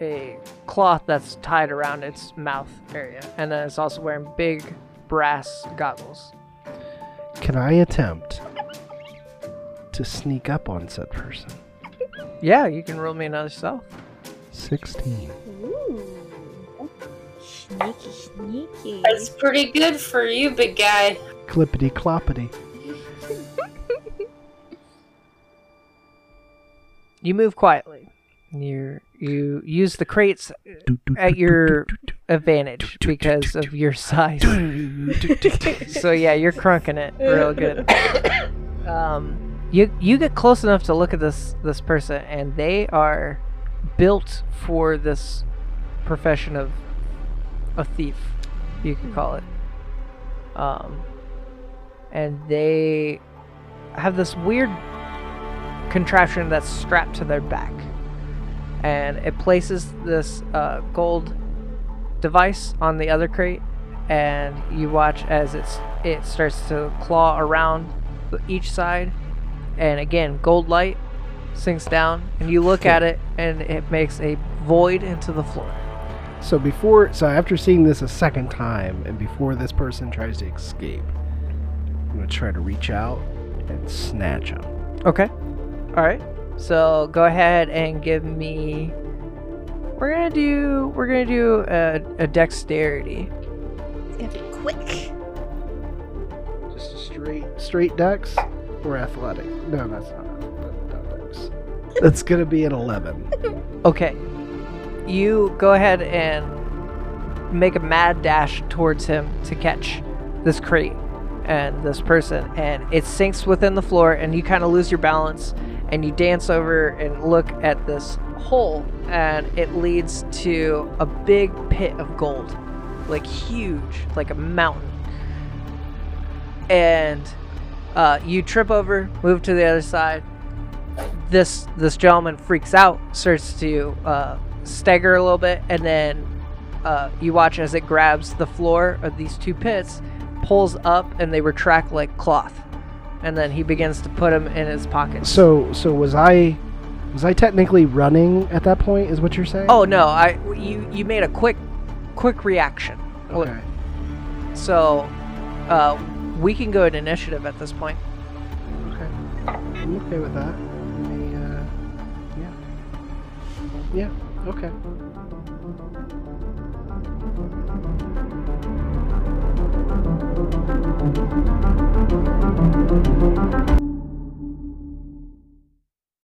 [SPEAKER 1] a cloth that's tied around its mouth area, and then it's also wearing big brass goggles.
[SPEAKER 3] "Can I attempt to sneak up on said person?"
[SPEAKER 1] Yeah, you can roll me another stealth.
[SPEAKER 3] 16.
[SPEAKER 4] Ooh. Sneaky, sneaky.
[SPEAKER 2] That's pretty good for you, big guy.
[SPEAKER 3] Clippity cloppity.
[SPEAKER 1] You move quietly. You you use the crates at your advantage because of your size. so yeah, you're crunking it real good. Um, you you get close enough to look at this this person, and they are built for this profession of a thief, you could call it. Um, and they have this weird contraption that's strapped to their back, and it places this uh, gold device on the other crate, and you watch as it's it starts to claw around each side, and again, gold light sinks down, and you look at it, and it makes a void into the floor.
[SPEAKER 3] So before, so after seeing this a second time, and before this person tries to escape, I'm gonna try to reach out and snatch him.
[SPEAKER 1] Okay. All right. So go ahead and give me. We're gonna do. We're gonna do a, a dexterity.
[SPEAKER 4] It's gonna be quick.
[SPEAKER 3] Just a straight, straight dex or athletic? No, that's not. That, not dex. That's gonna be an 11.
[SPEAKER 1] Okay. You go ahead and make a mad dash towards him to catch this crate and this person, and it sinks within the floor, and you kind of lose your balance, and you dance over and look at this hole, and it leads to a big pit of gold, like huge, like a mountain. And uh, you trip over, move to the other side, this this gentleman freaks out, starts to uh, stagger a little bit, and then uh, you watch as it grabs the floor of these two pits, pulls up, and they retract like cloth, and then he begins to put them in his pocket.
[SPEAKER 3] So, so was I? Was I technically running at that point? Is what you're saying?
[SPEAKER 1] Oh no, I you you made a quick, quick reaction.
[SPEAKER 3] Okay.
[SPEAKER 1] So, uh, we can go at initiative at this point.
[SPEAKER 3] Okay, I'm okay with that. Uh, yeah. Yeah. Okay.